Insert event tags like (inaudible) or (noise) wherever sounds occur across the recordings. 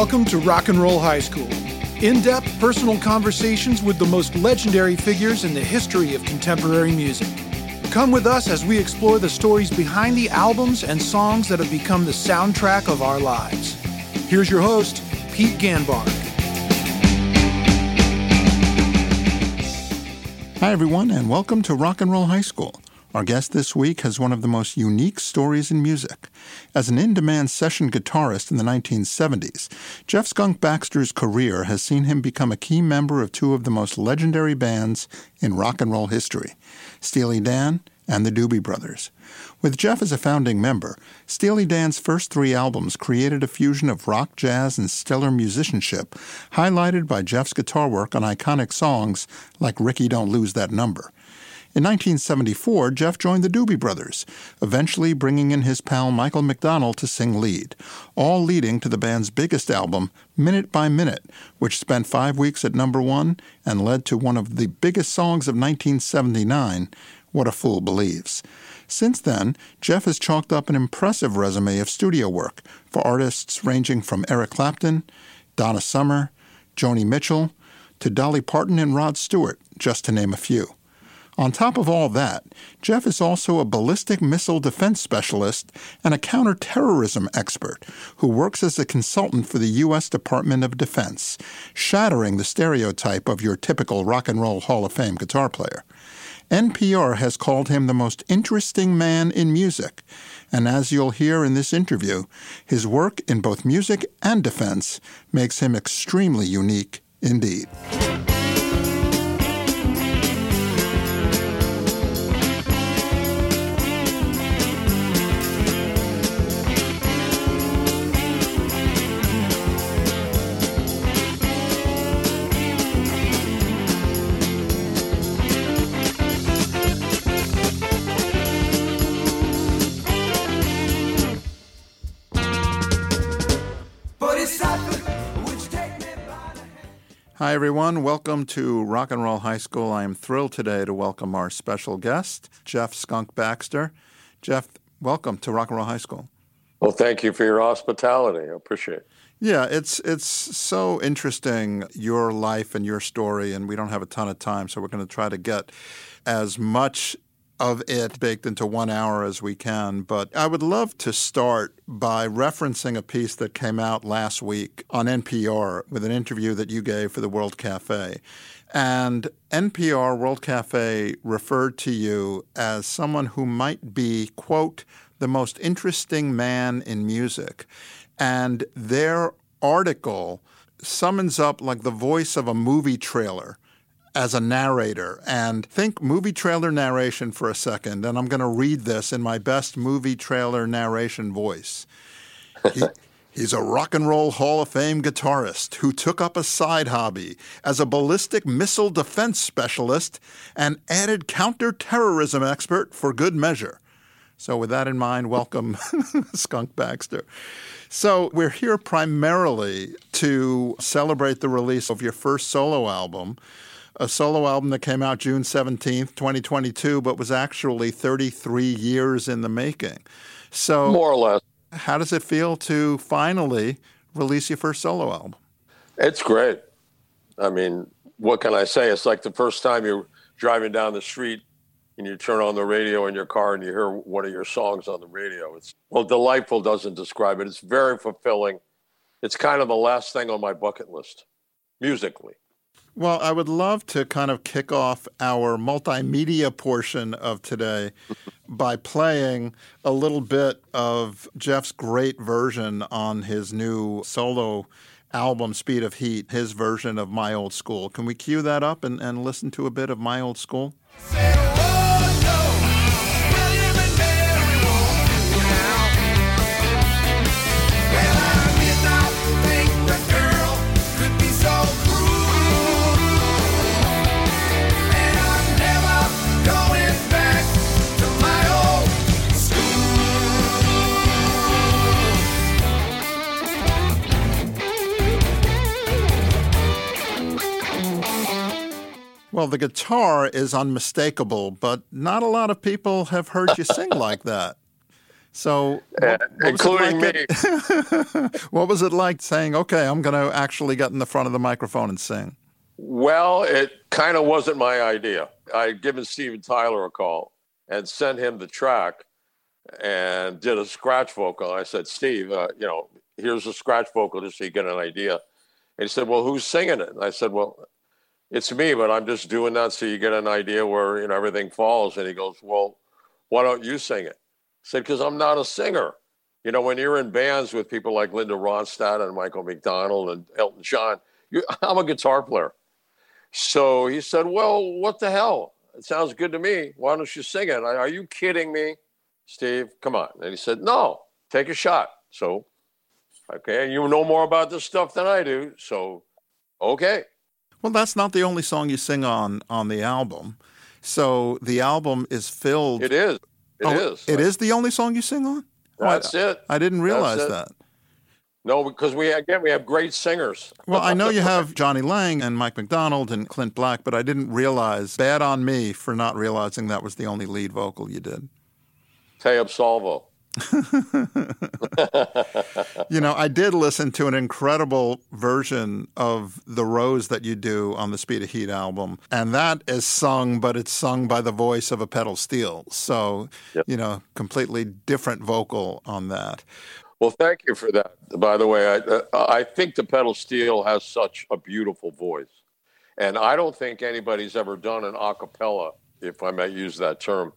Welcome to Rock and Roll High School. In depth personal conversations with the most legendary figures in the history of contemporary music. Come with us as we explore the stories behind the albums and songs that have become the soundtrack of our lives. Here's your host, Pete Ganbarg. Hi, everyone, and welcome to Rock and Roll High School. Our guest this week has one of the most unique stories in music. As an in demand session guitarist in the 1970s, Jeff Skunk Baxter's career has seen him become a key member of two of the most legendary bands in rock and roll history Steely Dan and the Doobie Brothers. With Jeff as a founding member, Steely Dan's first three albums created a fusion of rock, jazz, and stellar musicianship, highlighted by Jeff's guitar work on iconic songs like Rikki Don't Lose That Number. In 1974, Jeff joined the Doobie Brothers, eventually bringing in his pal Michael McDonald to sing lead, all leading to the band's biggest album, Minute by Minute, which spent five weeks at number one and led to one of the biggest songs of 1979, What a Fool Believes. Since then, Jeff has chalked up an impressive resume of studio work for artists ranging from Eric Clapton, Donna Summer, Joni Mitchell, to Dolly Parton and Rod Stewart, just to name a few. On top of all that, Jeff is also a ballistic missile defense specialist and a counterterrorism expert who works as a consultant for the U.S. Department of Defense, shattering the stereotype of your typical rock and roll Hall of Fame guitar player. NPR has called him the most interesting man in music, and as you'll hear in this interview, his work in both music and defense makes him extremely unique indeed. Hi, everyone. Welcome to Rock and Roll High School. I am thrilled today to welcome our special guest, Jeff Skunk Baxter. Jeff, welcome to Rock and Roll High School. Well, thank you for your hospitality. I appreciate it. Yeah, it's it's so interesting your life and your story, and we don't have a ton of time, so we're going to try to get as much of it baked into one hour as we can. But I would love to start by referencing a piece that came out last week on NPR with an interview that you gave for the World Cafe. And NPR World Cafe referred to you as someone who might be, quote, the most interesting man in music. And their article summons up like the voice of a movie trailer as a narrator and think movie trailer narration for a second. And I'm going to read this in my best movie trailer narration voice. He, (laughs) he's a rock and roll Hall of Fame guitarist who took up a side hobby as a ballistic missile defense specialist and added counterterrorism expert for good measure. So, with that in mind, welcome, (laughs) Skunk Baxter. So, we're here primarily to celebrate the release of your first solo album, a solo album that came out June 17th, 2022, but was actually 33 years in the making. So, more or less. How does it feel to finally release your first solo album? It's great. I mean, what can I say? It's like the first time you're driving down the street and you turn on the radio in your car and you hear one of your songs on the radio. It's well, delightful doesn't describe it. It's very fulfilling. It's kind of the last thing on my bucket list musically. Well, I would love to kind of kick off our multimedia portion of today by playing a little bit of Jeff's great version on his new solo album, Speed of Heat, his version of My Old School. Can we cue that up and, and listen to a bit of My Old School? Well, the guitar is unmistakable, but not a lot of people have heard you sing (laughs) like that. So, what, what including like me. (laughs) what was it like saying, "Okay, I'm going to actually get in the front of the microphone and sing"? Well, it kind of wasn't my idea. I would given Steven Tyler a call and sent him the track and did a scratch vocal. I said, Steve, uh, you know, here's a scratch vocal just so you get an idea. And he said, Well, who's singing it? And I said, Well, it's me, but I'm just doing that so you get an idea where you know everything falls. And he goes, Well, why don't you sing it? I said, Because I'm not a singer. You know, when you're in bands with people like Linda Ronstadt and Michael McDonald and Elton John, (laughs) I'm a guitar player. So he said, Well, what the hell? It sounds good to me. Why don't you sing it? Are you kidding me, Steve? Come on. And he said, No, take a shot. So, okay, you know more about this stuff than I do. So, okay. Well, that's not the only song you sing on on the album. So the album is filled. It is. It oh, is. It is the only song you sing on. That's oh, I, it. I didn't realize that. No, because we again we have great singers. Well, I know you have Jonny Lang and Mike McDonald and Clint Black, but I didn't realize. Bad on me for not realizing that was the only lead vocal you did. Te Absolvo. (laughs) you know, I did listen to an incredible version of The Rose that you do on the Speed of Heat album, and that is sung, but it's sung by the voice of a pedal steel. So, yep. you know, completely different vocal on that. Well, thank you for that. By the way, I, uh, I think the pedal steel has such a beautiful voice. And I don't think anybody's ever done an a cappella, if I may use that term,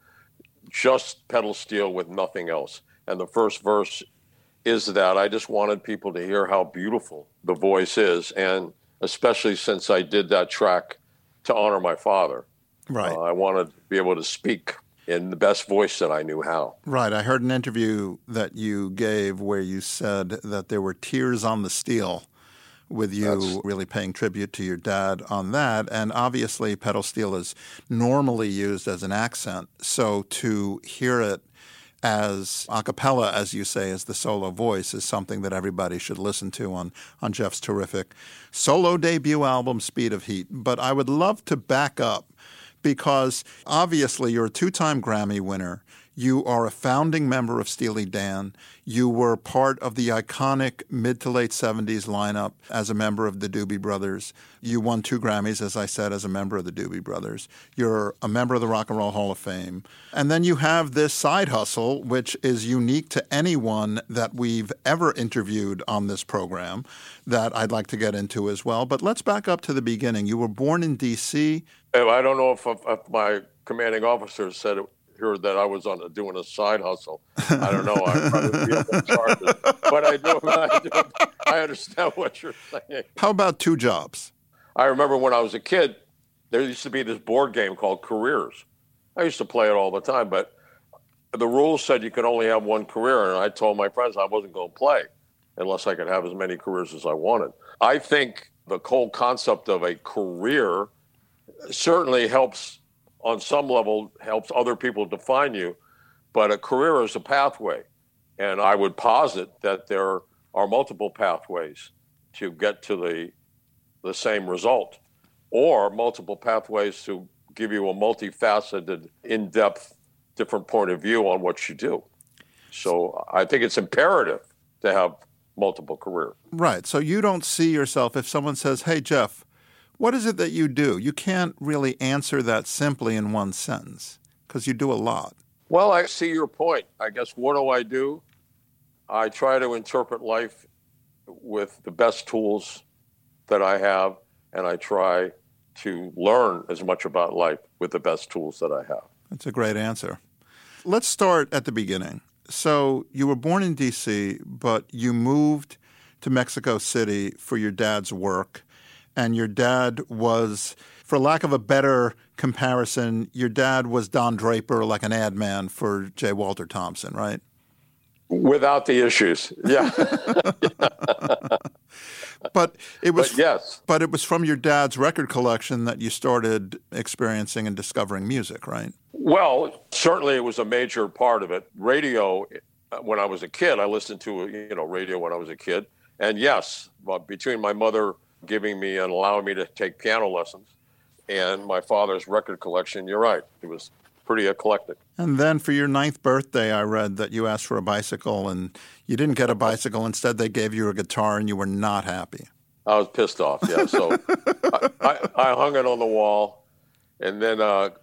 just pedal steel with nothing else. And the first verse is that I just wanted people to hear how beautiful the voice is. And especially since I did that track to honor my father. Right. Uh, I wanted to be able to speak in the best voice that I knew how. Right. I heard an interview that you gave where you said that there were tears on the steel with you That's... really paying tribute to your dad on that. And obviously, pedal steel is normally used as an accent. So to hear it as a cappella, as you say, as the solo voice, is something that everybody should listen to on, on Jeff's terrific solo debut album, Speed of Heat. But I would love to back up because obviously you're a two time Grammy winner. You are a founding member of Steely Dan. You were part of the iconic mid to late 70s lineup as a member of the Doobie Brothers. You won two Grammys, as I said, as a member of the Doobie Brothers. You're a member of the Rock and Roll Hall of Fame. And then you have this side hustle, which is unique to anyone that we've ever interviewed on this program that I'd like to get into as well. But let's back up to the beginning. You were born in D.C. Oh, I don't know if, if my commanding officer said it heard that I was on a, doing a side hustle. I don't know. I probably (laughs) be charges, but I do, (laughs) I do. I understand (laughs) what you're saying. How about two jobs? I remember when I was a kid, there used to be this board game called Careers. I used to play it all the time, but the rules said you could only have one career, and I told my friends I wasn't going to play unless I could have as many careers as I wanted. I think the whole concept of a career certainly helps on some level helps other people define you, but a career is a pathway. And I would posit that there are multiple pathways to get to the, the same result, or multiple pathways to give you a multifaceted, in depth, different point of view on what you do. So I think it's imperative to have multiple careers. Right. So you don't see yourself if someone says, Hey, Jeff, what is it that you do? You can't really answer that simply in one sentence because you do a lot. Well, I see your point. I guess what do I do? I try to interpret life with the best tools that I have, and I try to learn as much about life with the best tools that I have. That's a great answer. Let's start at the beginning. So, you were born in D.C., but you moved to Mexico City for your dad's work and your dad was, for lack of a better comparison, your dad was Don Draper, like an ad man for J. Walter Thompson, right? Without the issues, yeah. (laughs) but it was but yes. But it was from your dad's record collection that you started experiencing and discovering music, right? Well, certainly it was a major part of it. Radio, uh, when I was a kid, I listened to you know radio when I was a kid, and yes, uh, between my mother giving me and allowing me to take piano lessons and my father's record collection. You're right. It was pretty eclectic. And then for your ninth birthday, I read that you asked for a bicycle and you didn't get a bicycle. Instead, they gave you a guitar and you were not happy. I was pissed off, yeah. So (laughs) I, I, I, hung it on the wall. And then a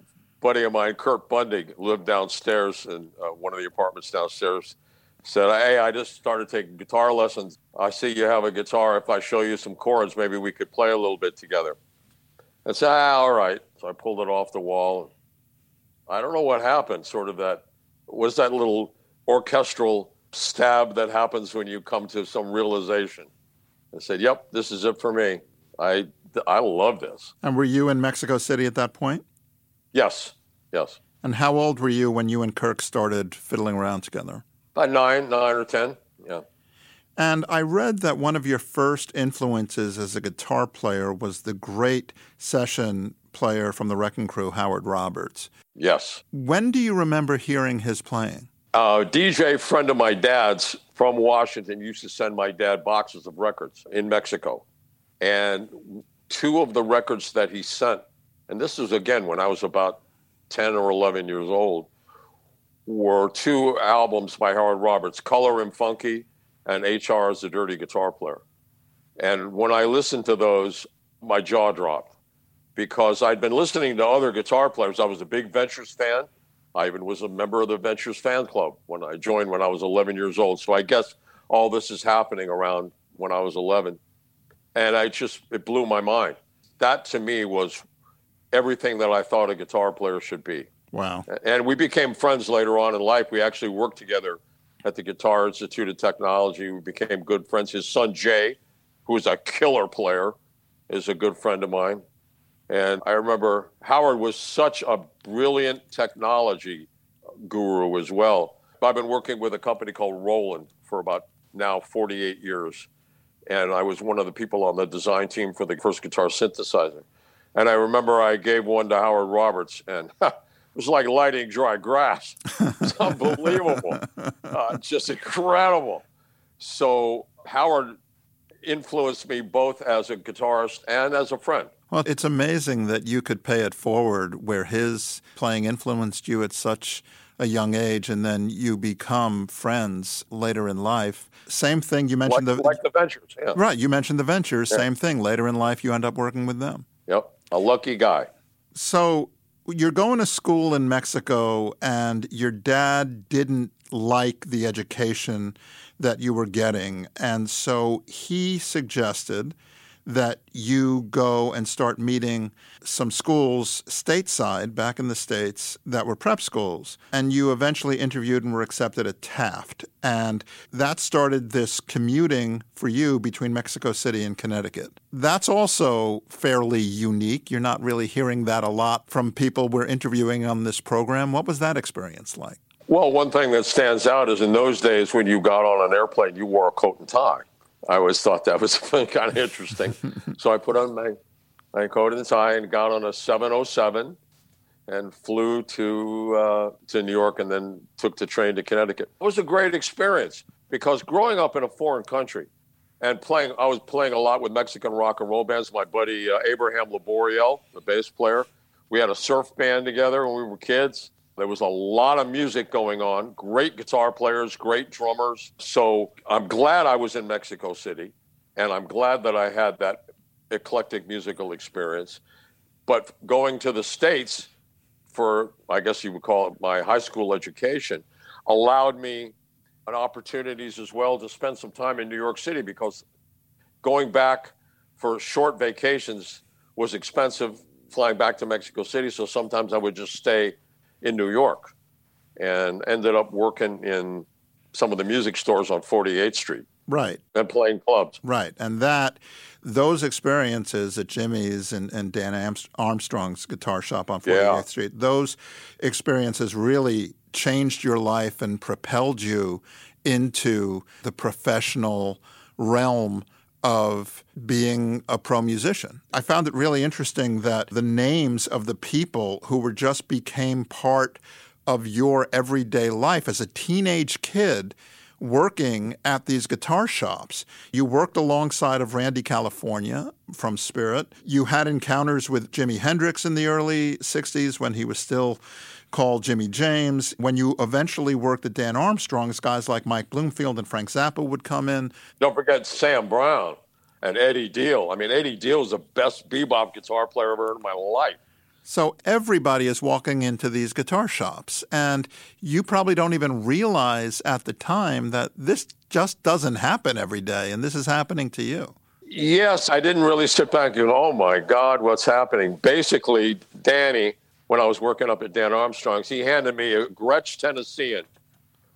buddy of mine, Kurt Bundy, lived downstairs in uh, one of the apartments downstairs, said, Hey, I just started taking guitar lessons. I see you have a guitar. If I show you some chords, maybe we could play a little bit together. I said, ah, All right. So I pulled it off the wall. I don't know what happened, sort of that was that little orchestral stab that happens when you come to some realization. I said, "Yep, this is it for me. I I love this." And were you in Mexico City at that point? Yes, yes. And how old were you when you and Kirk started fiddling around together? About nine, nine or ten. Yeah. And I read that one of your first influences as a guitar player was the great session player from the Wrecking Crew, Howard Roberts. Yes. When do you remember hearing his playing? A DJ friend of my dad's from Washington used to send my dad boxes of records in Mexico. And two of the records that he sent, and this was again when I was about 10 or 11 years old, were two albums by Howard Roberts, Color Him Funky and HR Is a Dirty Guitar Player. And when I listened to those, my jaw dropped because I'd been listening to other guitar players. I was a big Ventures fan. I even was a member of the Ventures fan club when I joined when I was 11 years old. So I guess all this is happening around when I was 11. And I just, it blew my mind. That to me was everything that I thought a guitar player should be. Wow. And we became friends later on in life. We actually worked together at the Guitar Institute of Technology. We became good friends. His son, Jay, who is a killer player, is a good friend of mine. And I remember Howard was such a brilliant technology guru as well. I've been working with a company called Roland for about now 48 years. And I was one of the people on the design team for the first guitar synthesizer. And I remember I gave one to Howard Roberts, and (laughs) was like lighting dry grass. (laughs) It's unbelievable. Uh, just incredible. So Howard influenced me both as a guitarist and as a friend. Well, it's amazing that you could pay it forward where his playing influenced you at such a young age and then you become friends later in life. Same thing you mentioned like, the like the ventures, yeah. Right, you mentioned the ventures, yeah. same thing. Later in life you end up working with them. Yep. A lucky guy. So you're going to school in Mexico and your dad didn't like the education that you were getting. And so he suggested that you go and start meeting some schools stateside back in the States that were prep schools. And you eventually interviewed and were accepted at Taft. And that started this commuting for you between Mexico City and Connecticut. That's also fairly unique. You're not really hearing that a lot from people we're interviewing on this program. What was that experience like? Well, one thing that stands out is in those days when you got on an airplane, you wore a coat and tie. I always thought that was (laughs) kind of interesting. so I put on my, my coat and tie and got on a 707 and flew to uh, to New York and then took the train to Connecticut. It was a great experience because growing up in a foreign country and playing, I was playing a lot with Mexican rock and roll bands. My buddy uh, Abraham Laboriel, the bass player, we had a surf band together when we were kids. There was a lot of music going on, great guitar players, great drummers. So I'm glad I was in Mexico City, and I'm glad that I had that eclectic musical experience. But going to the States for, I guess you would call it my high school education, allowed me an opportunities as well to spend some time in New York City because going back for short vacations was expensive flying back to Mexico City. So sometimes I would just stay in New York and ended up working in some of the music stores on 48th Street. Right. And playing clubs. Right. And that, those experiences at Jimmy's and, and Dan Armstrong's guitar shop on 48th yeah. Street, those experiences really changed your life and propelled you into the professional realm of being a pro musician. I found it really interesting that the names of the people who were just became part of your everyday life as a teenage kid working at these guitar shops. You worked alongside of Randy California from Spirit. You had encounters with Jimi Hendrix in the early 60s when he was still called Jimmy James. When you eventually worked at Dan Armstrong's, guys like Mike Bloomfield and Frank Zappa would come in. Don't forget Sam Brown and Eddie Diehl. I mean, Eddie Diehl is the best bebop guitar player I've ever heard in my life. So everybody is walking into these guitar shops, and you probably don't even realize at the time that this just doesn't happen every day, and this is happening to you. Yes, I didn't really sit back and go, oh my God, what's happening? Basically, Danny, when I was working up at Dan Armstrong's, he handed me a Gretsch Tennessean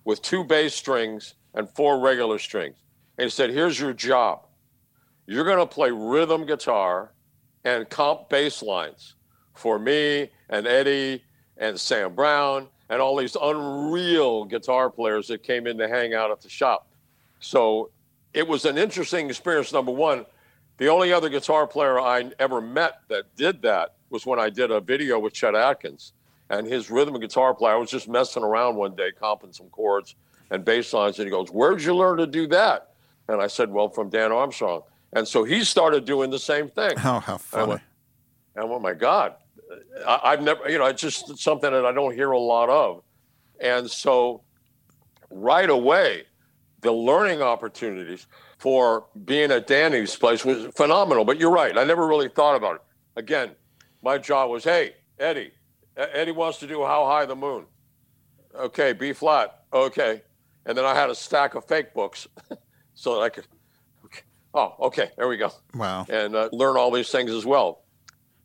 with two bass strings and four regular strings. And he said, here's your job. You're going to play rhythm guitar and comp bass lines for me and Eddie and Sam Brown and all these unreal guitar players that came in to hang out at the shop. So it was an interesting experience. Number one, the only other guitar player I ever met that did that was when I did a video with Chet Atkins and his rhythm guitar player. I was just messing around one day, comping some chords and bass lines, and he goes, Where'd you learn to do that? And I said, Well, from Dan Armstrong. And so he started doing the same thing. Oh, how funny. And I went, oh my God, I, have never, you know, it's just something that I don't hear a lot of. And so right away, the learning opportunities for being at Danny's place was phenomenal. But you're right. I never really thought about it. Again, my job was, hey, Eddie, Eddie wants to do How High the Moon. Okay, B flat. Okay. And then I had a stack of fake books (laughs) so that I could, okay. oh, okay, there we go. Wow. And uh, learn all these things as well.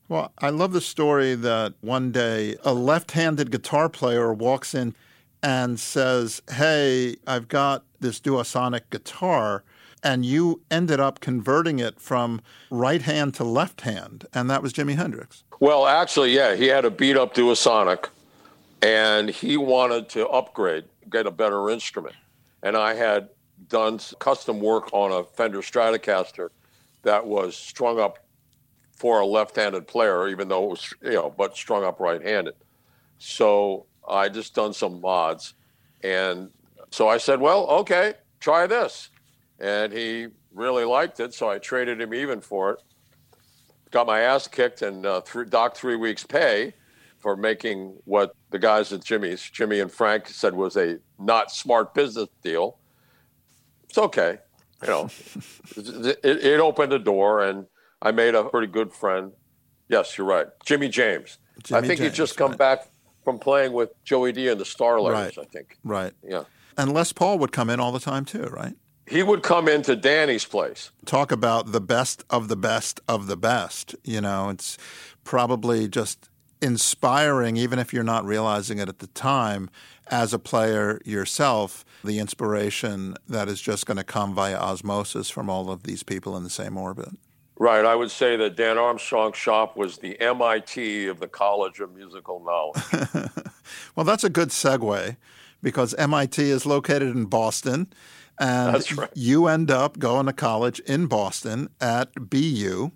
Well, I love the story that one day a left handed guitar player walks in and says, Hey, I've got this Duosonic guitar. And you ended up converting it from right hand to left hand. And that was Jimi Hendrix. Well, actually, yeah, he had a beat up Duosonic and he wanted to upgrade, get a better instrument. And I had done custom work on a Fender Stratocaster that was strung up for a left-handed player, even though it was you know, but strung up right-handed. So I just done some mods, and so I said, well, okay, try this, and he really liked it, so I traded him even for it. Got my ass kicked and uh, th- docked three weeks' pay for making what the guys at Jimmy's, Jimmy and Frank, said was a not smart business deal. It's okay, you know. (laughs) it, it opened a door, and I made a pretty good friend. Yes, you're right. Jimmy James. Jimmy I think James, he'd just come right. back from playing with Joey Dee and the Starliters, right. I think. Right. Yeah. And Les Paul would come in all the time too, right? He would come into Danny's place. Talk about the best of the best of the best. You know, it's probably just inspiring, even if you're not realizing it at the time, as a player yourself, the inspiration that is just going to come via osmosis from all of these people in the same orbit. Right. I would say that Dan Armstrong's shop was the MIT of the College of Musical Knowledge. (laughs) well, that's a good segue because MIT is located in Boston. And right. you end up going to college in Boston at BU.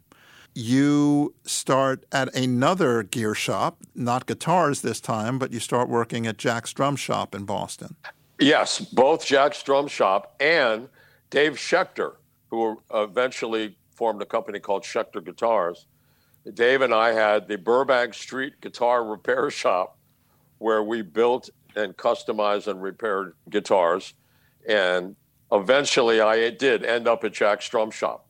You start at another gear shop, not guitars this time, but you start working at Jack's Drum Shop in Boston. Yes, both Jack's Drum Shop and Dave Schecter, who eventually formed a company called Schecter Guitars. Dave and I had the Burbank Street Guitar Repair Shop where we built and customized and repaired guitars. And eventually I did end up at Jack's Drum Shop.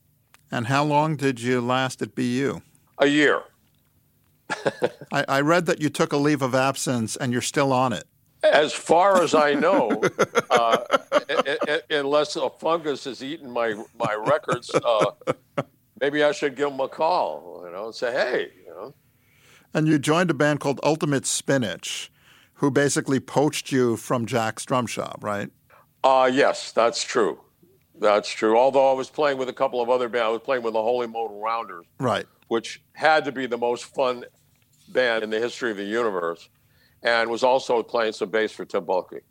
And how long did you last at BU? A year. (laughs) I, I, read that you took a leave of absence and you're still on it. As far as I know, (laughs) uh, unless a fungus has eaten my my records, uh, maybe I should give them a call, you know, and say, hey, you know. And you joined a band called Ultimate Spinach, who basically poached you from Jack's drum shop, right? Uh, yes, that's true. That's true. Although I was playing with a couple of other bands, I was playing with the Holy Modal Rounders, right? Which had to be the most fun band in the history of the universe, and was also playing some bass for Tim Buckley.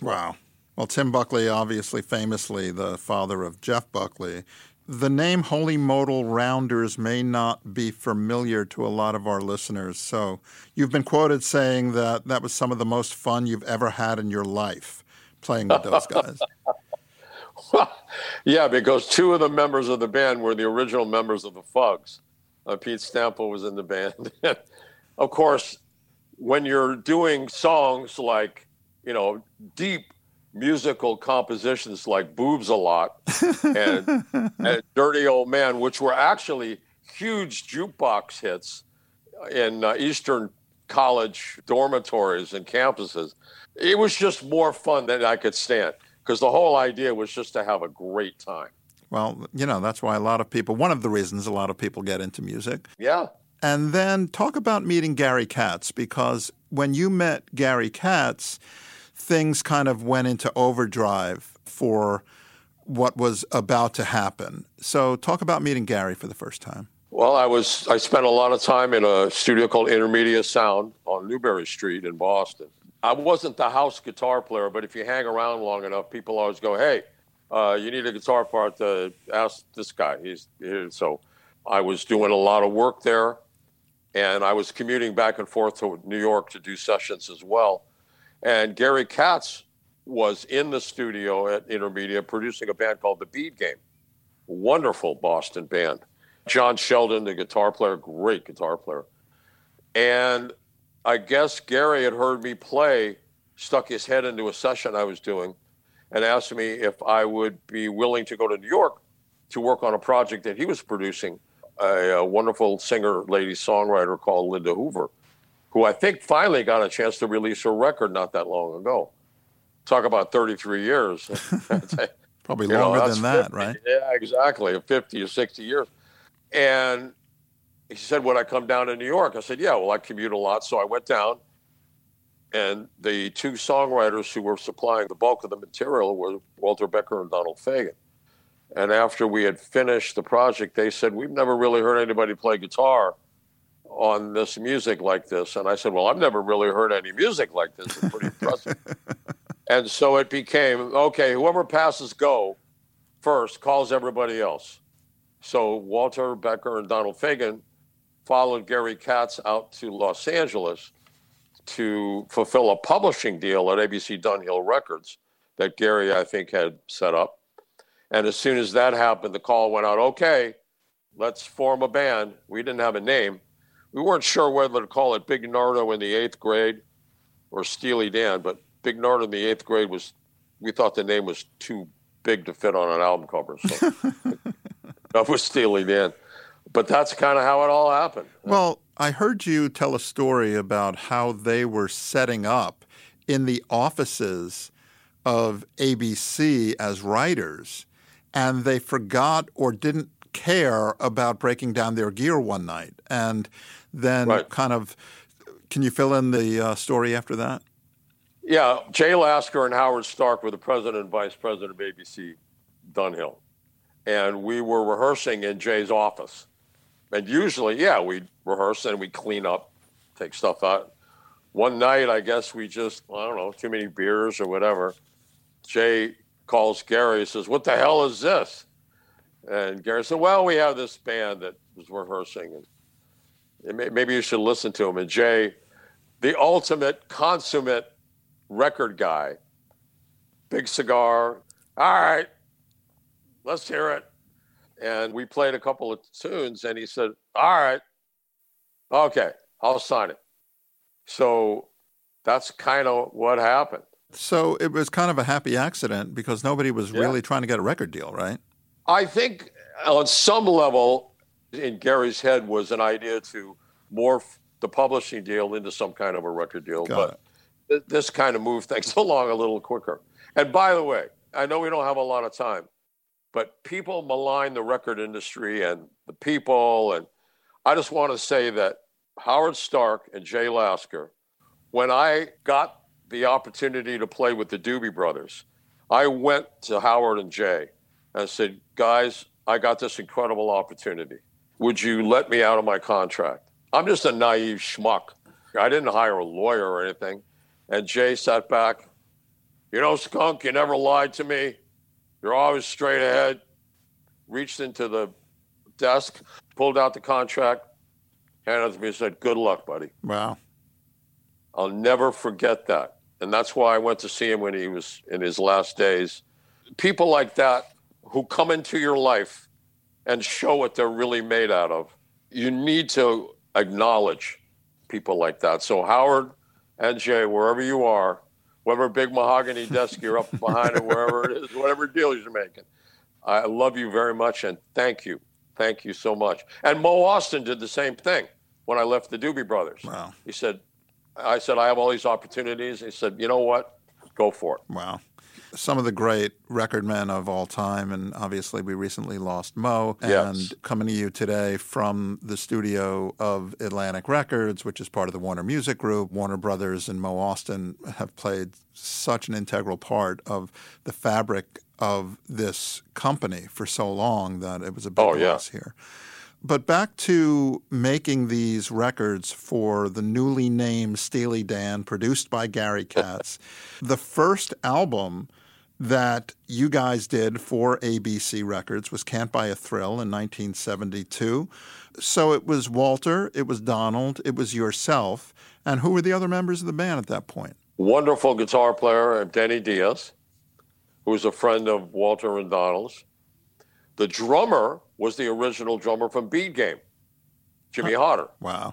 Wow. Well, Tim Buckley, obviously famously the father of Jeff Buckley, the name Holy Modal Rounders may not be familiar to a lot of our listeners. So you've been quoted saying that that was some of the most fun you've ever had in your life. Playing with those guys. (laughs) yeah, because two of the members of the band were the original members of the Fugs. Uh, Pete Stampfel was in the band. (laughs) of course, when you're doing songs like, you know, deep musical compositions like Boobs a Lot (laughs) and, and Dirty Old Man, which were actually huge jukebox hits in uh, Eastern college dormitories and campuses. It was just more fun than I could stand because the whole idea was just to have a great time. Well, you know, that's why a lot of people, one of the reasons a lot of people get into music. Yeah. And then talk about meeting Gary Katz because when you met Gary Katz, things kind of went into overdrive for what was about to happen. So talk about meeting Gary for the first time. Well, I was I spent a lot of time in a studio called Intermedia Sound on Newbury Street in Boston. I wasn't the house guitar player, but if you hang around long enough, people always go, "Hey, uh, you need a guitar part to ask this guy." He's here. so. I was doing a lot of work there, and I was commuting back and forth to New York to do sessions as well. And Gary Katz was in the studio at Intermedia producing a band called The Bead Game, wonderful Boston band. John Sheldon, the guitar player, great guitar player. And I guess Gary had heard me play, stuck his head into a session I was doing, and asked me if I would be willing to go to New York to work on a project that he was producing. A, a wonderful singer, lady songwriter called Linda Hoover, who I think finally got a chance to release her record not that long ago. Talk about 33 years. (laughs) Probably (laughs) longer know, than that, 50, right? Yeah, exactly. 50 or 60 years. And he said, Would I come down to New York? I said, Yeah, well, I commute a lot. So I went down. And the two songwriters who were supplying the bulk of the material were Walter Becker and Donald Fagen. And after we had finished the project, they said, We've never really heard anybody play guitar on this music like this. And I said, Well, I've never really heard any music like this. It's pretty impressive. (laughs) and so it became okay, whoever passes go first calls everybody else. So Walter Becker and Donald Fagen followed Gary Katz out to Los Angeles to fulfill a publishing deal at ABC Dunhill Records that Gary, I think, had set up. And as soon as that happened, the call went out okay, let's form a band. We didn't have a name. We weren't sure whether to call it Big Nardo in the eighth grade or Steely Dan, but Big Nardo in the eighth grade was, we thought the name was too big to fit on an album cover. So (laughs) was Steely Dan. But that's kind of how it all happened. Well, I heard you tell a story about how they were setting up in the offices of ABC as writers, and they forgot or didn't care about breaking down their gear one night. And then, right. kind of, can you fill in the uh, story after that? Yeah, Jay Lasker and Howard Stark were the president and vice president of ABC Dunhill and we were rehearsing in Jay's office. And usually, yeah, we'd rehearse and we'd clean up, take stuff out. One night, I guess we just, I don't know, too many beers or whatever. Jay calls Gary and says, What the hell is this? And Gary said, Well, we have this band that was rehearsing, and maybe you should listen to him. And Jay, the ultimate consummate record guy, big cigar. All right, let's hear it. And we played a couple of tunes, and he said, All right, okay, I'll sign it. So that's kind of what happened. So it was kind of a happy accident because nobody was yeah. really trying to get a record deal, right? I think on some level in Gary's head was an idea to morph the publishing deal into some kind of a record deal. Got but th- this kind of moved things (laughs) along a little quicker. And by the way, I know we don't have a lot of time, but people malign the record industry and the people. And I just want to say that Howard Stark and Jay Lasker, when I got the opportunity to play with the Doobie Brothers, I went to Howard and Jay and said, guys, I got this incredible opportunity. Would you let me out of my contract? I'm just a naive schmuck. I didn't hire a lawyer or anything. And Jay sat back. You know, Skunk, you never lied to me. You're always straight ahead. Reached into the desk, pulled out the contract, handed it to me, and said, Good luck, buddy. Wow. I'll never forget that. And that's why I went to see him when he was in his last days. People like that who come into your life and show what they're really made out of. You need to acknowledge people like that. So, Howard and Jay, wherever you are, whatever big mahogany desk you're up behind or wherever it is, whatever deal you're making, I love you very much and thank you. Thank you so much. And Mo Ostin did the same thing when I left the Doobie Brothers. Wow. He said, I said, I have all these opportunities. He said, you know what? Go for it. Wow. Some of the great record men of all time, and obviously we recently lost Mo. And Yes. coming to you today from the studio of Atlantic Records, which is part of the Warner Music Group, Warner Brothers and Mo Ostin have played such an integral part of the fabric of this company for so long that it was a big Oh, yeah. loss here. But back to making these records for the newly named Steely Dan, produced by Gary (laughs) Katz. the first album that you guys did for ABC Records was Can't Buy a Thrill in 1972. So it was Walter, it was Donald, it was yourself. And who were the other members of the band at that point? Wonderful guitar player, Danny Diaz, who was a friend of Walter and Donald's. The drummer was the original drummer from Bead Game, Jimmy Hodder. Wow.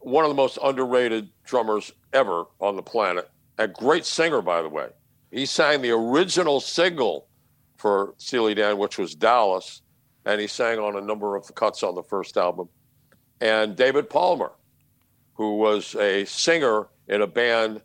one of the most underrated drummers ever on the planet. A great singer, by the way. He sang the original single for Steely Dan, which was Dallas, and he sang on a number of the cuts on the first album. And David Palmer, who was a singer in a band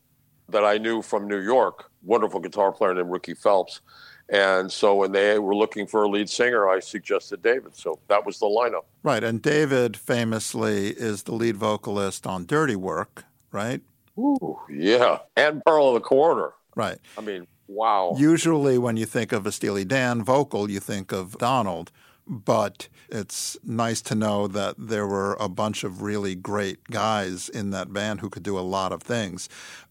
that I knew from New York, wonderful guitar player named Ricky Phelps. And so when they were looking for a lead singer, I suggested David. So that was the lineup. Right. And David famously is the lead vocalist on Dirty Work, right? Ooh, yeah. And Pearl of the Quarter. Right. I mean, wow. Usually, when you think of a Steely Dan vocal, you think of Donald, but it's nice to know that there were a bunch of really great guys in that band who could do a lot of things.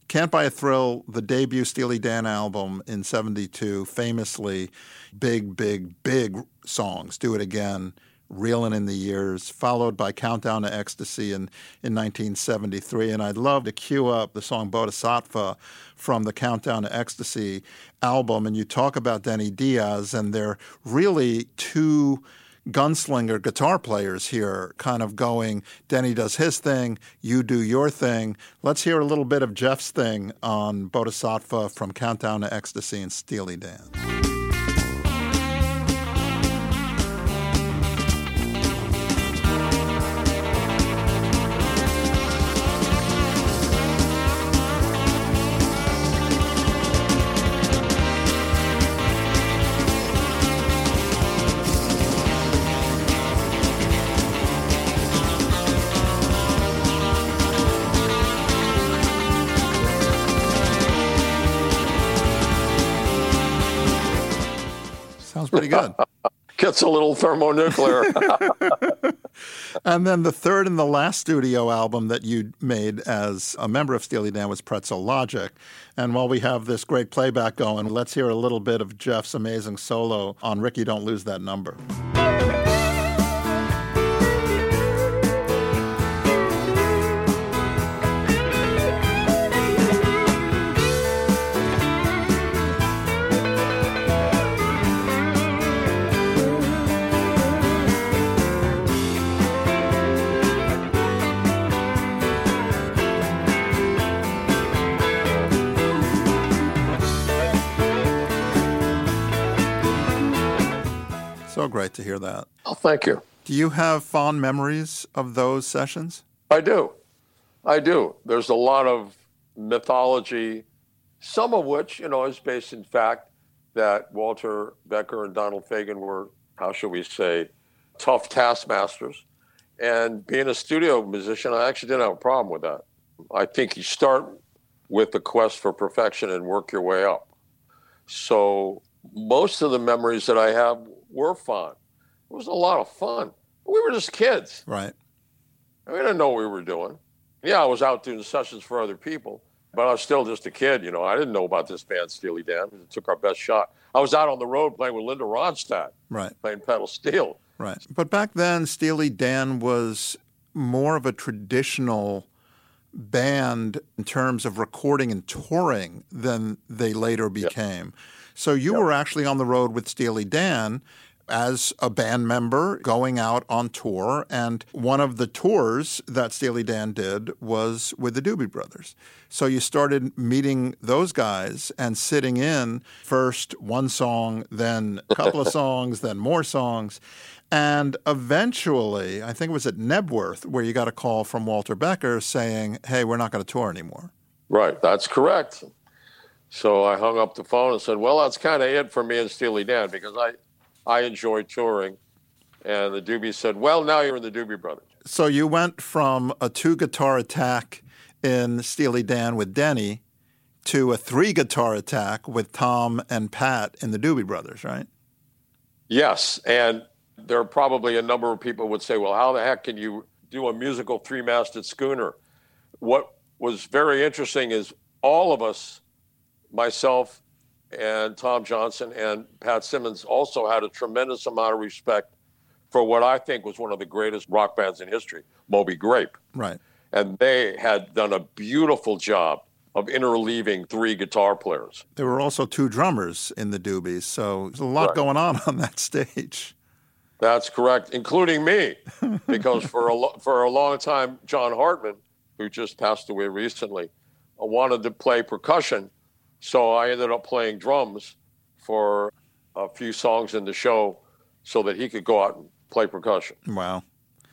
Can't Buy a Thrill, the debut Steely Dan album in 72, famously big, big, big songs. Do It Again, Reelin' in the Years, followed by Countdown to Ecstasy in, in 1973. And I'd love to cue up the song Bodhisattva from the Countdown to Ecstasy album. And you talk about Denny Diaz, and they're really two gunslinger guitar players here, kind of going, Denny does his thing, you do your thing. Let's hear a little bit of Jeff's thing on Bodhisattva from Countdown to Ecstasy and Steely Dan. Good. (laughs) Gets a little thermonuclear. (laughs) And then the third and the last studio album that you made as a member of Steely Dan was Pretzel Logic. And while we have this great playback going, let's hear a little bit of Jeff's amazing solo on Rikki Don't Lose That Number. Great to hear that. oh, thank you. Do you have fond memories of those sessions? I do. I do. There's a lot of mythology, some of which, you know, is based in fact that Walter Becker and Donald Fagen were, how should we say, tough taskmasters. And being a studio musician, I actually didn't have a problem with that. I think you start with the quest for perfection and work your way up. So most of the memories that I have were fun. It was a lot of fun. We were just kids. Right. We didn't know what we were doing. Yeah, I was out doing sessions for other people, but I was still just a kid. You know, I didn't know about this band, Steely Dan. We took our best shot. I was out on the road playing with Linda Ronstadt, Right. playing pedal steel. Right. But back then, Steely Dan was more of a traditional band in terms of recording and touring than they later became. Yep. So you yep. were actually on the road with Steely Dan as a band member going out on tour. And one of the tours that Steely Dan did was with the Doobie Brothers. So you started meeting those guys and sitting in first one song, then a couple of (laughs) songs, then more songs. And eventually, I think it was at Knebworth where you got a call from Walter Becker saying, hey, we're not going to tour anymore. Right, that's correct. So I hung up the phone and said, well, that's kind of it for me and Steely Dan because I, I enjoy touring. And the Doobie said, well, now you're in the Doobie Brothers. So you went from a two guitar attack in Steely Dan with Denny to a three guitar attack with Tom and Pat in the Doobie Brothers, right? Yes. And there are probably a number of people would say, well, how the heck can you do a musical three masted schooner? What was very interesting is all of us, myself and Tom Johnston and Pat Simmons, also had a tremendous amount of respect for what I think was one of the greatest rock bands in history, Moby Grape. Right. And they had done a beautiful job of interleaving three guitar players. There were also two drummers in the Doobies, so there's a lot right. going on on that stage. That's correct, including me, because for a lo- for a long time, John Hartman, who just passed away recently, wanted to play percussion, so I ended up playing drums for a few songs in the show, so that he could go out and play percussion. Wow.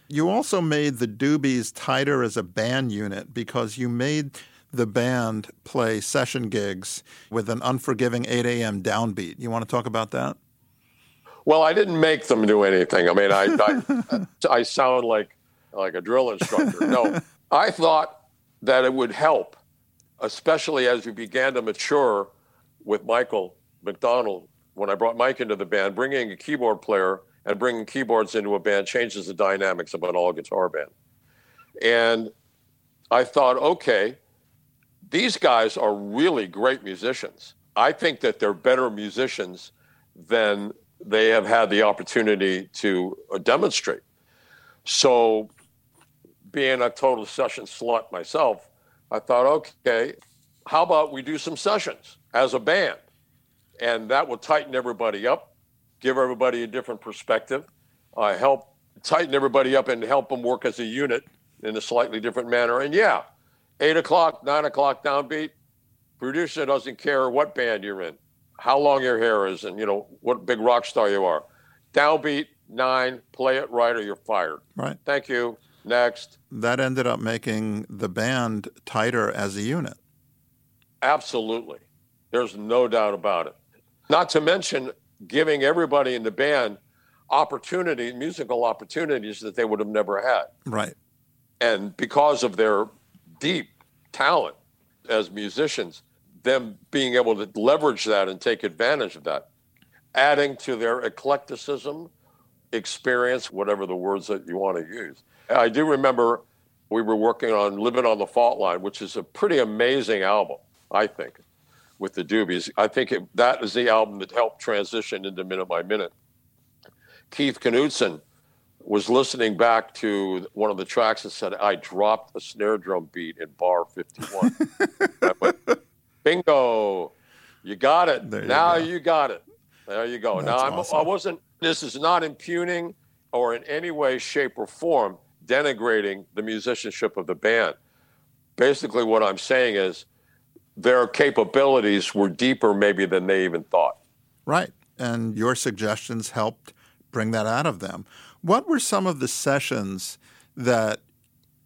You also made the Doobies tighter as a band unit because you made the band play session gigs with an unforgiving 8 a.m. downbeat. You want to talk about that? Well, I didn't make them do anything. I mean, I, (laughs) I, I sound like like a drill instructor. No, (laughs) I thought that it would help, especially as we began to mature with Michael McDonald. When I brought Mike into the band, bringing a keyboard player and bringing keyboards into a band changes the dynamics of an all guitar band. And I thought, okay, these guys are really great musicians. I think that they're better musicians than they have had the opportunity to uh, demonstrate. So, being a total session slut myself, I thought, okay, how about we do some sessions as a band? And that will tighten everybody up, give everybody a different perspective, uh, help tighten everybody up and help them work as a unit in a slightly different manner. And yeah, eight o'clock, nine o'clock downbeat, producer doesn't care what band you're in how long your hair is and you know what big rock star you are. Downbeat nine, play it right or you're fired. Right. Thank you. Next. That ended up making the band tighter as a unit. Absolutely. There's no doubt about it. Not to mention giving everybody in the band opportunity, musical opportunities that they would have never had. Right. And because of their deep talent as musicians, them being able to leverage that and take advantage of that, adding to their eclecticism, experience, whatever the words that you want to use. I do remember we were working on Living on the Fault Line, which is a pretty amazing album, I think, with the Doobies. I think it, that is the album that helped transition into Minute by Minute. Keith Knudsen was listening back to one of the tracks and said, I dropped a snare drum beat in bar 51. (laughs) went, Bingo. You got it. There now you, you, got it. There you go. That's now I'm, awesome. I wasn't. This is not impugning or in any way, shape, or form denigrating the musicianship of the band. Basically, what I'm saying is their capabilities were deeper, maybe, than they even thought. Right. And your suggestions helped bring that out of them. What were some of the sessions that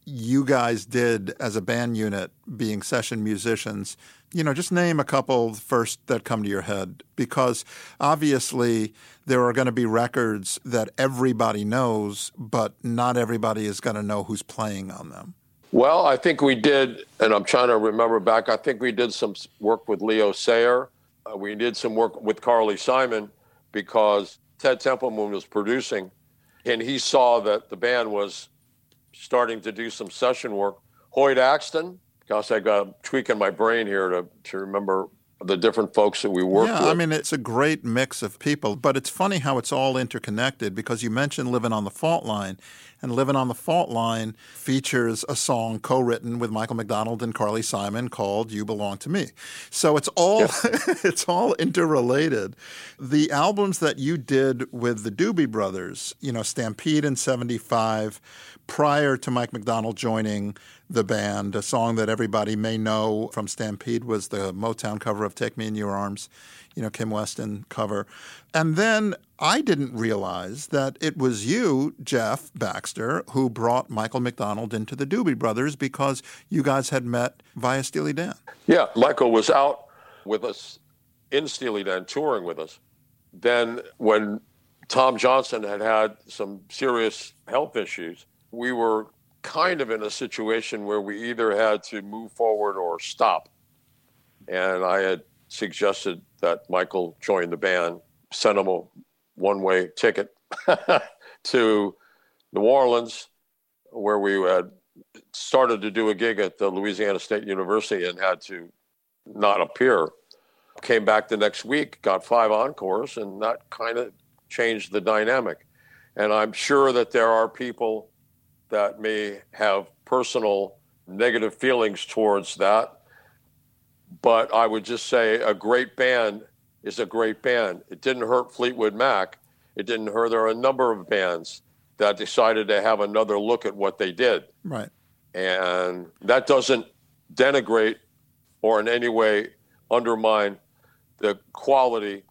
you guys did as a band unit, being session musicians, you know, just name a couple first that come to your head because obviously there are going to be records that everybody knows, but not everybody is going to know who's playing on them. Well, I think we did, and I'm trying to remember back, I think we did some work with Leo Sayer. Uh, we did some work with Carly Simon because Ted Templeman was producing, and he saw that the band was starting to do some session work. Hoyt Axton, gosh, I got tweaking my brain here to, to remember the different folks that we work yeah, with. I mean, it's a great mix of people, but it's funny how it's all interconnected because you mentioned Living on the Fault Line, and Living on the Fault Line features a song co written with Michael McDonald and Carly Simon called You Belong to Me. So it's all, (laughs) it's all interrelated. The albums that you did with the Doobie Brothers, you know, Stampede in 75, prior to Mike McDonald joining the band. A song that everybody may know from Stampede was the Motown cover of Take Me in Your Arms, you know, Kim Weston cover. And then I didn't realize that it was you, Jeff Baxter, who brought Michael McDonald into the Doobie Brothers because you guys had met via Steely Dan. Yeah, Michael was out with us in Steely Dan touring with us. Then when Tom Johnston had had some serious health issues, we were kind of in a situation where we either had to move forward or stop. And I had suggested that Michael join the band, sent him a one way ticket (laughs) to New Orleans, where we had started to do a gig at the Louisiana State University and had to not appear. Came back the next week, got five encores, and that kind of changed the dynamic. And I'm sure that there are people that may have personal negative feelings towards that. But I would just say a great band is a great band. It didn't hurt Fleetwood Mac. It didn't hurt. There are a number of bands that decided to have another look at what they did. Right. And that doesn't denigrate or in any way undermine the quality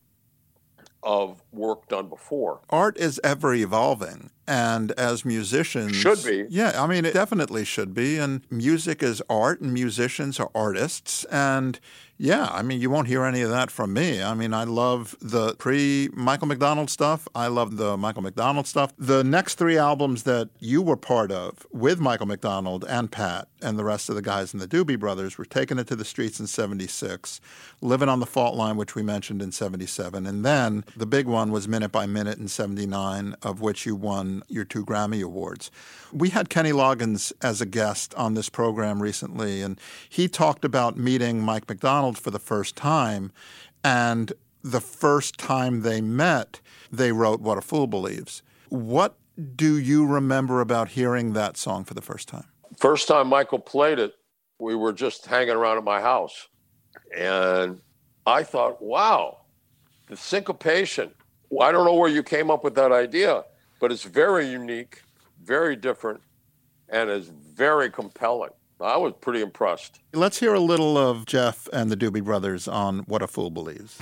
of work done before. Art is ever evolving. And as musicians, should be. Yeah, I mean, it definitely should be. And music is art, and musicians are artists. And yeah, I mean, you won't hear any of that from me. I mean, I love the pre Michael McDonald stuff. I love the Michael McDonald stuff. The next three albums that you were part of with Michael McDonald and Pat and the rest of the guys in the Doobie Brothers were Taking It to the Streets in 76, Living on the Fault Line, which we mentioned in 77. And then the big one was Minute by Minute in 79, of which you won your two Grammy Awards. We had Kenny Loggins as a guest on this program recently, and he talked about meeting Mike McDonald for the first time. And the first time they met, they wrote What a Fool Believes. What do you remember about hearing that song for the first time? First time Michael played it, we were just hanging around at my house. And I thought, wow, the syncopation. I don't know where you came up with that idea, but it's very unique, very different, and is very compelling. I was pretty impressed. Let's hear a little of Jeff and the Doobie Brothers on What a Fool Believes.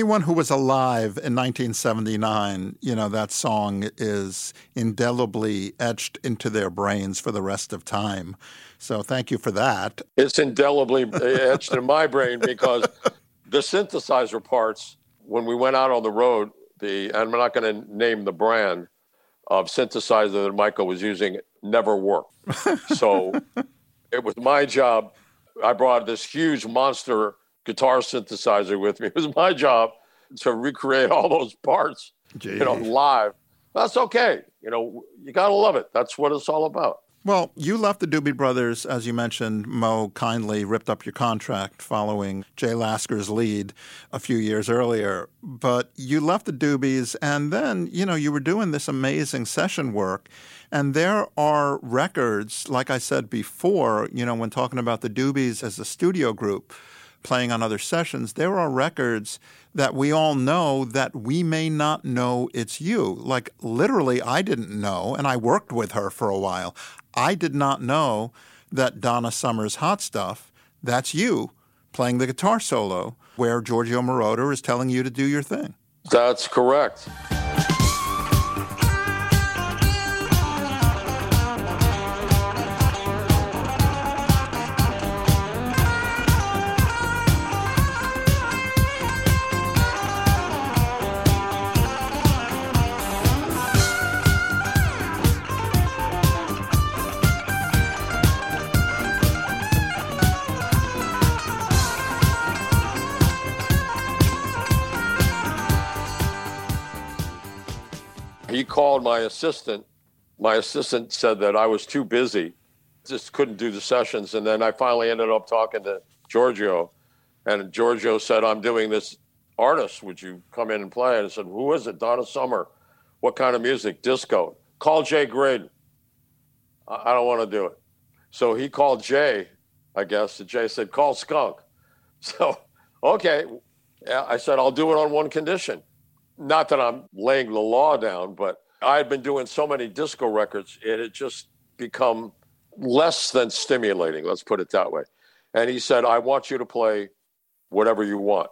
Anyone who was alive in 1979, you know, that song is indelibly etched into their brains for the rest of time. So thank you for that. It's indelibly (laughs) etched in my brain because the synthesizer parts, when we went out on the road, the and I'm not going to name the brand of synthesizer that Michael was using, never worked. so (laughs) it was my job. I brought this huge monster guitar synthesizer with me. (laughs) It was my job to recreate all those parts, Gee. you know, live. That's okay. You know, you got to love it. That's what it's all about. Well, you left the Doobie Brothers, as you mentioned. Mo kindly ripped up your contract following Jay Lasker's lead a few years earlier. But you left the Doobies, and then, you know, you were doing this amazing session work. And there are records, like I said before, you know, when talking about the Doobies as a studio group, playing on other sessions, there are records that we all know that we may not know it's you. Like literally, I didn't know, and I worked with her for a while. I did not know that Donna Summer's Hot Stuff, that's you playing the guitar solo where Giorgio Moroder is telling you to do your thing. That's correct. Called my assistant. My assistant said that I was too busy, just couldn't do the sessions. And then I finally ended up talking to Giorgio, and Giorgio said, "I'm doing this artist. Would you come in and play?" And I said, "Who is it? Donna Summer. What kind of music? Disco. Call Jay Graydon. I, I don't want to do it." So he called Jay, I guess, and Jay said, "Call Skunk." (laughs) So, okay, I said, "I'll do it on one condition." Not that I'm laying the law down, but I had been doing so many disco records, it had just become less than stimulating. Let's put it that way. And he said, I want you to play whatever you want.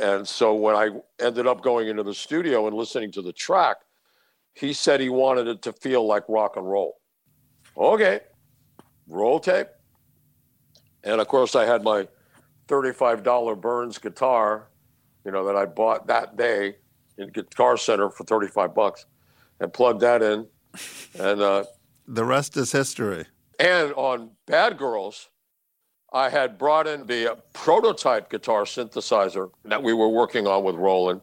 And so when I ended up going into the studio and listening to the track, he said he wanted it to feel like rock and roll. Okay, roll tape. And of course, I had my $35 Burns guitar, you know, that I bought that day in Guitar Center for 35 bucks and plugged that in. And uh, the rest is history. And on Bad Girls, I had brought in the uh, prototype guitar synthesizer that we were working on with Roland.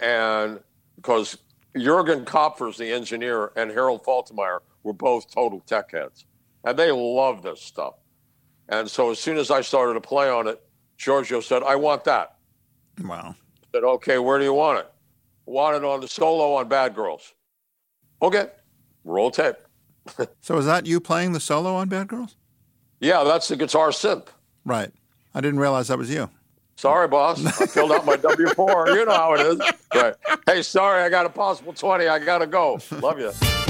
And because Jurgen Koppers, the engineer, and Harold Faltermeyer were both total tech heads. And they loved this stuff. And so as soon as I started to play on it, Giorgio said, I want that. Wow. I said, okay, where do you want it? Want it on the solo on Bad Girls. Okay, roll tape. (laughs) so is that you playing the solo on Bad Girls? Yeah, that's the guitar synth. Right. I didn't realize that was you. Sorry, boss. I filled out my W 4. You know how it is. Right. Hey, sorry, I got a possible 20. I got to go. Love you.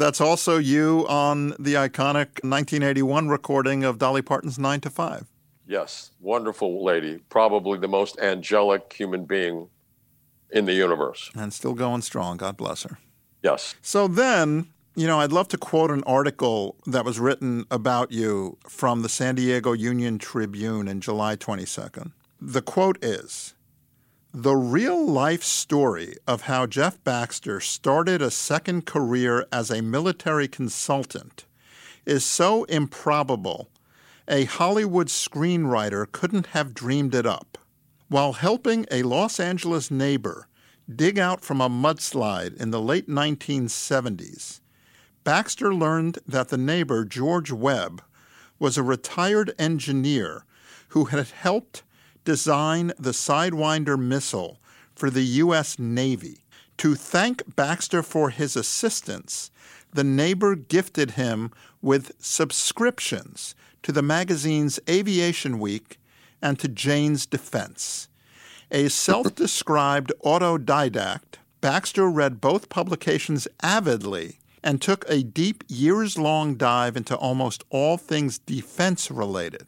That's also you on the iconic 1981 recording of Dolly Parton's 9 to 5. Yes, wonderful lady, probably the most angelic human being in the universe. And still going strong. God bless her. Yes. So then, you know, I'd love to quote an article that was written about you from the San Diego Union Tribune in July 22nd. The quote is the real life story of how Jeff Baxter started a second career as a military consultant is so improbable, a Hollywood screenwriter couldn't have dreamed it up. While helping a Los Angeles neighbor dig out from a mudslide in the late 1970s, Baxter learned that the neighbor, George Webb, was a retired engineer who had helped design the Sidewinder missile for the U.S. Navy. To thank Baxter for his assistance, the neighbor gifted him with subscriptions to the magazine's Aviation Week and to Jane's Defense. A self described autodidact, Baxter read both publications avidly and took a deep years long dive into almost all things defense related.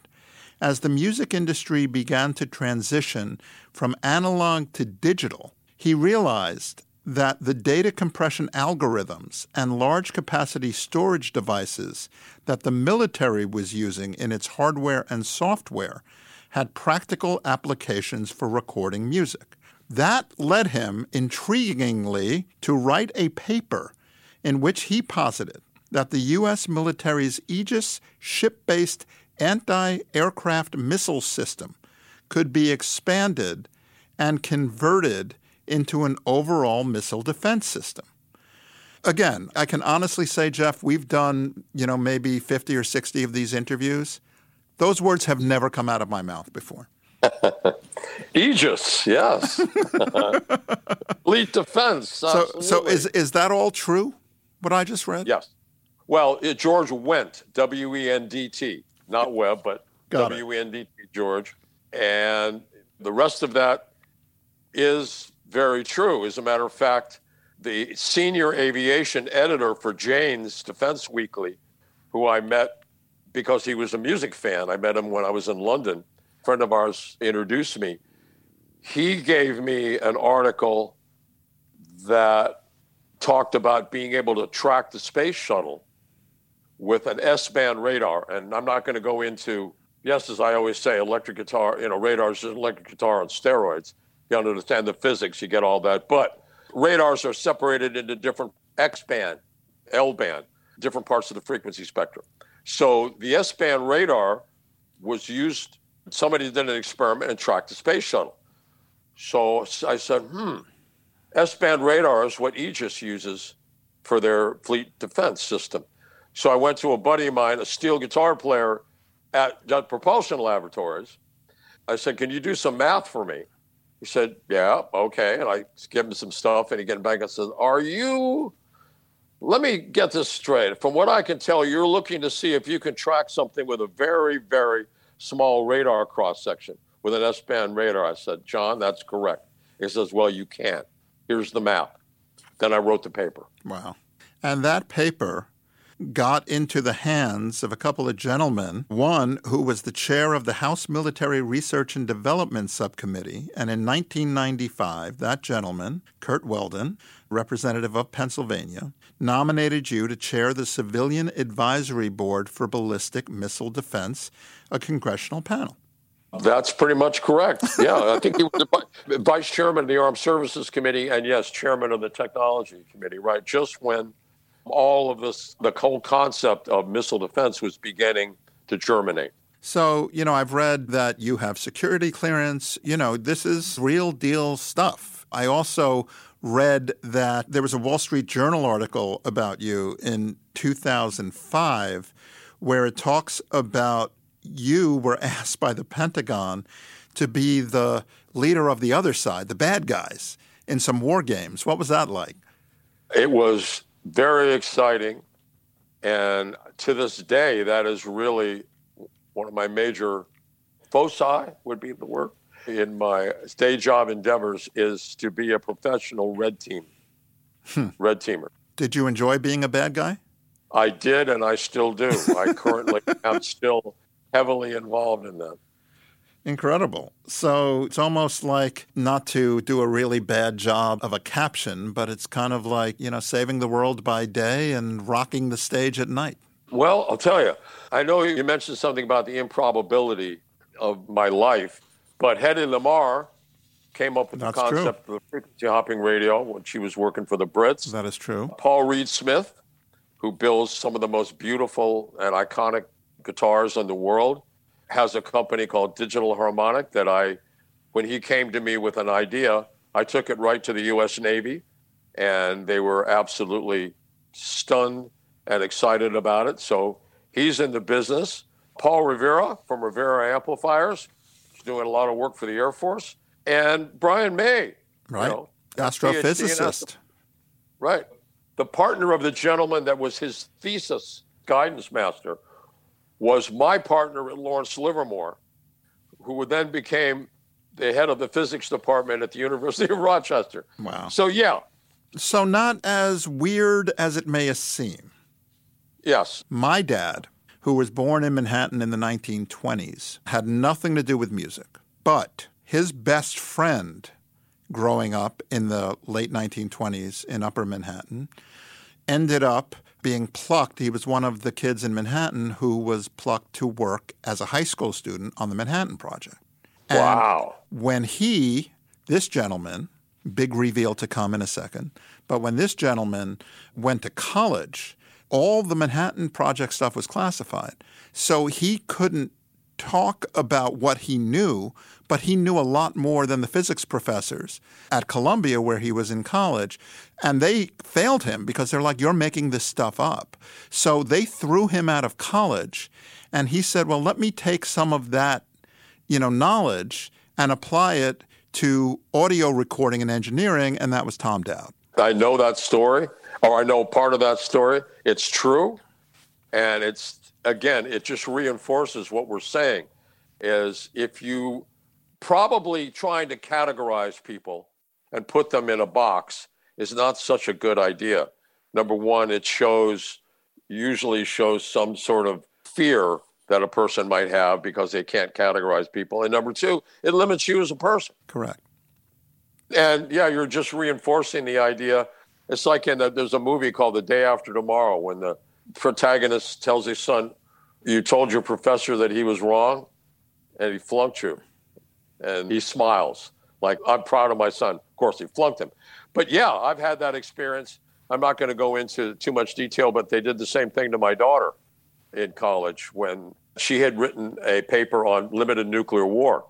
As the music industry began to transition from analog to digital, he realized that the data compression algorithms and large capacity storage devices that the military was using in its hardware and software had practical applications for recording music. That led him, intriguingly, to write a paper in which he posited that the U.S. military's Aegis ship based anti aircraft missile system could be expanded and converted into an overall missile defense system. Again, I can honestly say, Jeff, we've done, you know, maybe 50 or 60 of these interviews. Those words have never come out of my mouth before. (laughs) Aegis, yes. (laughs) Fleet defense. So, so is, is that all true, what I just read? Yes. Well, it, George Wendt, W E N D T not Webb, but W E N D T George. And the rest of that is very true. As a matter of fact, the senior aviation editor for Jane's Defense Weekly, who I met because he was a music fan, I met him when I was in London. A friend of ours introduced me. He gave me an article that talked about being able to track the space shuttle with an S band radar. And I'm not going to go into, yes, as I always say, electric guitar, you know, radars is electric guitar on steroids. You understand the physics, you get all that. But radars are separated into different X band, L band, different parts of the frequency spectrum. So the S band radar was used, somebody did an experiment and tracked the space shuttle. So I said, hmm, S band radar is what Aegis uses for their fleet defense system. So I went to a buddy of mine, a steel guitar player at Jet Propulsion Laboratories. I said, Can you do some math for me? He said, Yeah, okay. And I give him some stuff, and he came back and says, Are you let me get this straight. From what I can tell, you're looking to see if you can track something with a very, very small radar cross section with an S band radar. I said, John, that's correct. He says, Well, you can't. Here's the map. Then I wrote the paper. Wow. And that paper got into the hands of a couple of gentlemen, one who was the chair of the House Military Research and Development Subcommittee. And in 1995, that gentleman, Curt Weldon, representative of Pennsylvania, nominated you to chair the Civilian Advisory Board for Ballistic Missile Defense, a congressional panel. That's pretty much correct. Yeah, I think he was vice chairman of the Armed Services Committee and, yes, chairman of the Technology Committee, right? Just when all of this, the whole concept of missile defense was beginning to germinate. So, you know, I've read that you have security clearance. You know, this is real deal stuff. I also read that there was a Wall Street Journal article about you in 2005 where it talks about you were (laughs) asked by the Pentagon to be the leader of the other side, the bad guys, in some war games. What was that like? It was very exciting. And to this day, that is really one of my major foci, would be the word, in my day job endeavors is to be a professional red team, hmm. red teamer. Did you enjoy being a bad guy? I did, and I still do. I currently (laughs) am still heavily involved in that. Incredible. So it's almost like not to do a really bad job of a caption, but it's kind of like, you know, saving the world by day and rocking the stage at night. Well, I'll tell you, I know you mentioned something about the improbability of my life, but Hedy Lamarr came up with That's the concept true. of the frequency hopping radio when she was working for the Brits. That is true. Paul Reed Smith, who builds some of the most beautiful and iconic guitars in the world, has a company called Digital Harmonic that I, when he came to me with an idea, I took it right to the U.S. Navy, and they were absolutely stunned and excited about it. So he's in the business. Paul Rivera from Rivera Amplifiers, he's doing a lot of work for the Air Force, and Brian May, right, you know, astrophysicist, right, the partner of the gentleman that was his thesis guidance master was my partner at Lawrence Livermore, who then became the head of the physics department at the University of (laughs) Rochester. Wow. So, yeah. So, not as weird as it may seem. Yes. My dad, who was born in Manhattan in the 1920s, had nothing to do with music. But his best friend growing up in the late 1920s in Upper Manhattan ended up being plucked. He was one of the kids in Manhattan who was plucked to work as a high school student on the Manhattan Project. And wow. When he, this gentleman, big reveal to come in a second, but when this gentleman went to college, all the Manhattan Project stuff was classified. So he couldn't talk about what he knew, but he knew a lot more than the physics professors at Columbia, where he was in college. And they failed him because they're like, You're making this stuff up. So they threw him out of college. And he said, Well, let me take some of that, you know, knowledge and apply it to audio recording and engineering. And that was Tom Dowd. I know that story, or I know part of that story. It's true. And it's again, it just reinforces what we're saying is if you probably trying to categorize people and put them in a box is not such a good idea. Number one, it shows usually shows some sort of fear that a person might have because they can't categorize people. And number two, it limits you as a person. Correct. And yeah, you're just reinforcing the idea. It's like in a, there's a movie called The Day After Tomorrow when the protagonist tells his son, You told your professor that he was wrong and he flunked you. And he smiles, like, I'm proud of my son. Of course, he flunked him. But yeah, I've had that experience. I'm not going to go into too much detail, but they did the same thing to my daughter in college when she had written a paper on limited nuclear war.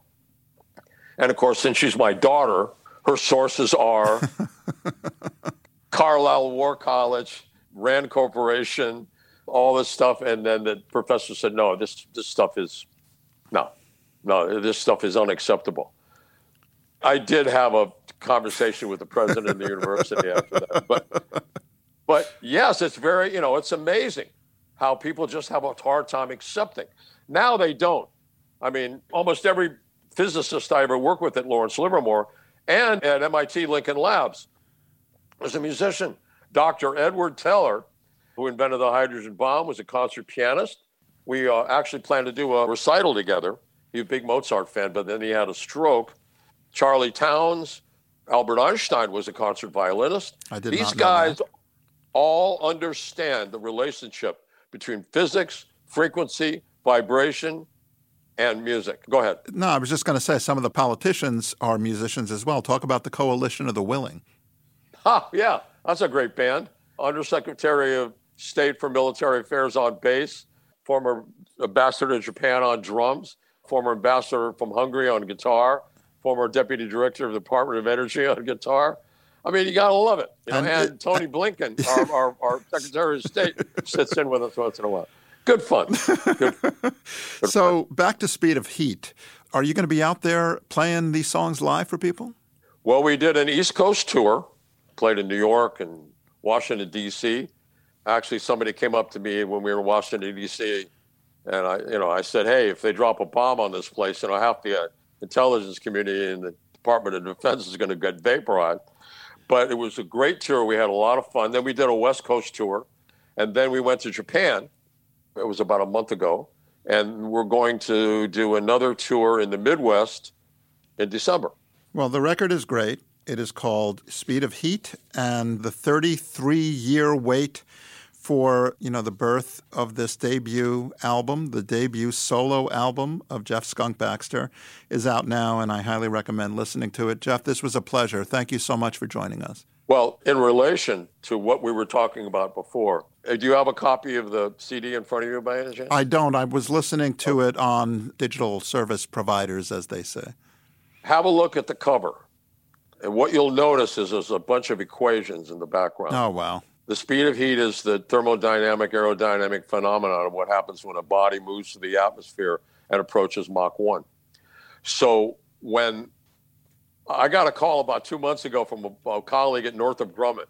And of course, since she's my daughter, her sources are (laughs) Carlisle War College, Rand Corporation, all this stuff. And then the professor said, no, this, this stuff is, no, no, this stuff is unacceptable. I did have a conversation with the president of the university after that. But, but yes, it's very, you know, it's amazing how people just have a hard time accepting. Now they don't. I mean, almost every physicist I ever worked with at Lawrence Livermore and at MIT Lincoln Labs was a musician. Dr. Edward Teller, who invented the hydrogen bomb, was a concert pianist. We uh, actually planned to do a recital together. He was a big Mozart fan, but then he had a stroke. Charlie Townes, Albert Einstein was a concert violinist. I did These guys all understand the relationship between physics, frequency, vibration, and music. Go ahead. No, I was just going to say some of the politicians are musicians as well. Talk about the Coalition of the Willing. Ha, yeah, that's a great band. Undersecretary of State for Military Affairs on bass, former ambassador to Japan on drums, former ambassador from Hungary on guitar, former deputy director of the Department of Energy on guitar. I mean, you got to love it. You know? and, and, Tony Blinken, our, (laughs) our, our, Secretary of State, sits in with us once in a while. Good fun. Good, (laughs) good so, fun. back to Speed of Heat. Are you going to be out there playing these songs live for people? Well, we did an East Coast tour, played in New York and Washington, D.C. Actually, somebody came up to me when we were in Washington, D.C., and I, you know, I said, "Hey, if they drop a bomb on this place, you know, half the uh, intelligence community and the Department of Defense is going to get vaporized." But it was a great tour. We had a lot of fun. Then we did a West Coast tour, and then we went to Japan. It was about a month ago, and we're going to do another tour in the Midwest in December. Well, the record is great. It is called Speed of Heat, and the 33 year wait for you know the birth of this debut album, the debut solo album of Jeff Skunk Baxter, is out now, and I highly recommend listening to it. Jeff, this was a pleasure. Thank you so much for joining us. Well, in relation to what we were talking about before, uh, do you have a copy of the CD in front of you by any chance? I don't. I was listening to it on digital service providers, as they say. Have a look at the cover. And what you'll notice is there's a bunch of equations in the background. Oh, wow. The speed of heat is the thermodynamic, aerodynamic phenomenon of what happens when a body moves through the atmosphere and approaches Mach 1. So when I got a call about two months ago from a, a colleague at Northrop Grumman,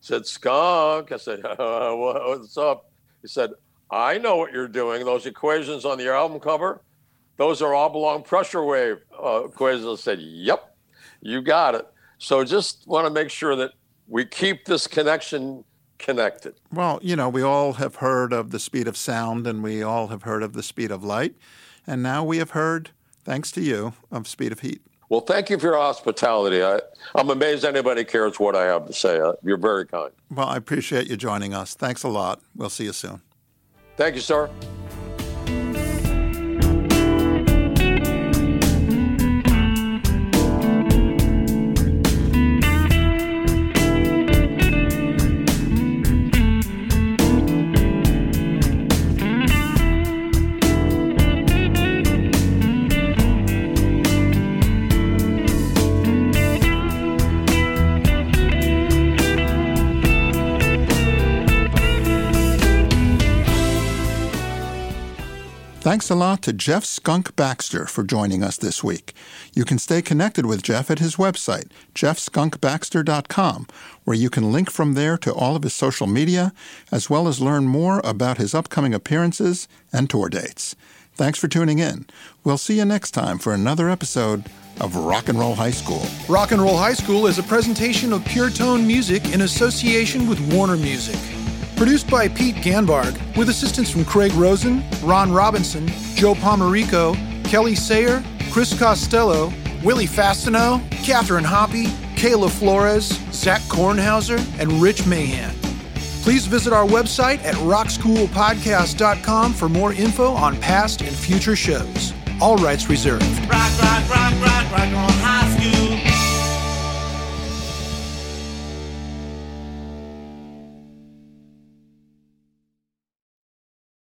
said, Skunk, I said, (laughs) uh, what's up? He said, I know what you're doing. Those equations on your album cover, those are oblong pressure wave uh, equations. I said, yep, you got it. So just want to make sure that we keep this connection connected. Well, you know, we all have heard of the speed of sound and we all have heard of the speed of light. And now we have heard, thanks to you, of speed of heat. Well, thank you for your hospitality. I, am amazed anybody cares what I have to say. Uh, you're very kind. Well, I appreciate you joining us. Thanks a lot. We'll see you soon. Thank you, sir. Thanks a lot to Jeff Skunk Baxter for joining us this week. You can stay connected with Jeff at his website, jeffskunkbaxter.com, where you can link from there to all of his social media, as well as learn more about his upcoming appearances and tour dates. Thanks for tuning in. We'll see you next time for another episode of Rock and Roll High School. Rock and Roll High School is a presentation of Pure Tone Music in association with Warner Music. Produced by Pete Ganbarg, with assistance from Craig Rosen, Ron Robinson, Joe Pomerico, Kelly Sayer, Chris Costello, Willie Fastino, Catherine Hoppy, Kayla Flores, Zach Kornhauser, and Rich Mahan. Please visit our website at rockschoolpodcast.com for more info on past and future shows. All rights reserved. Rock, rock, rock,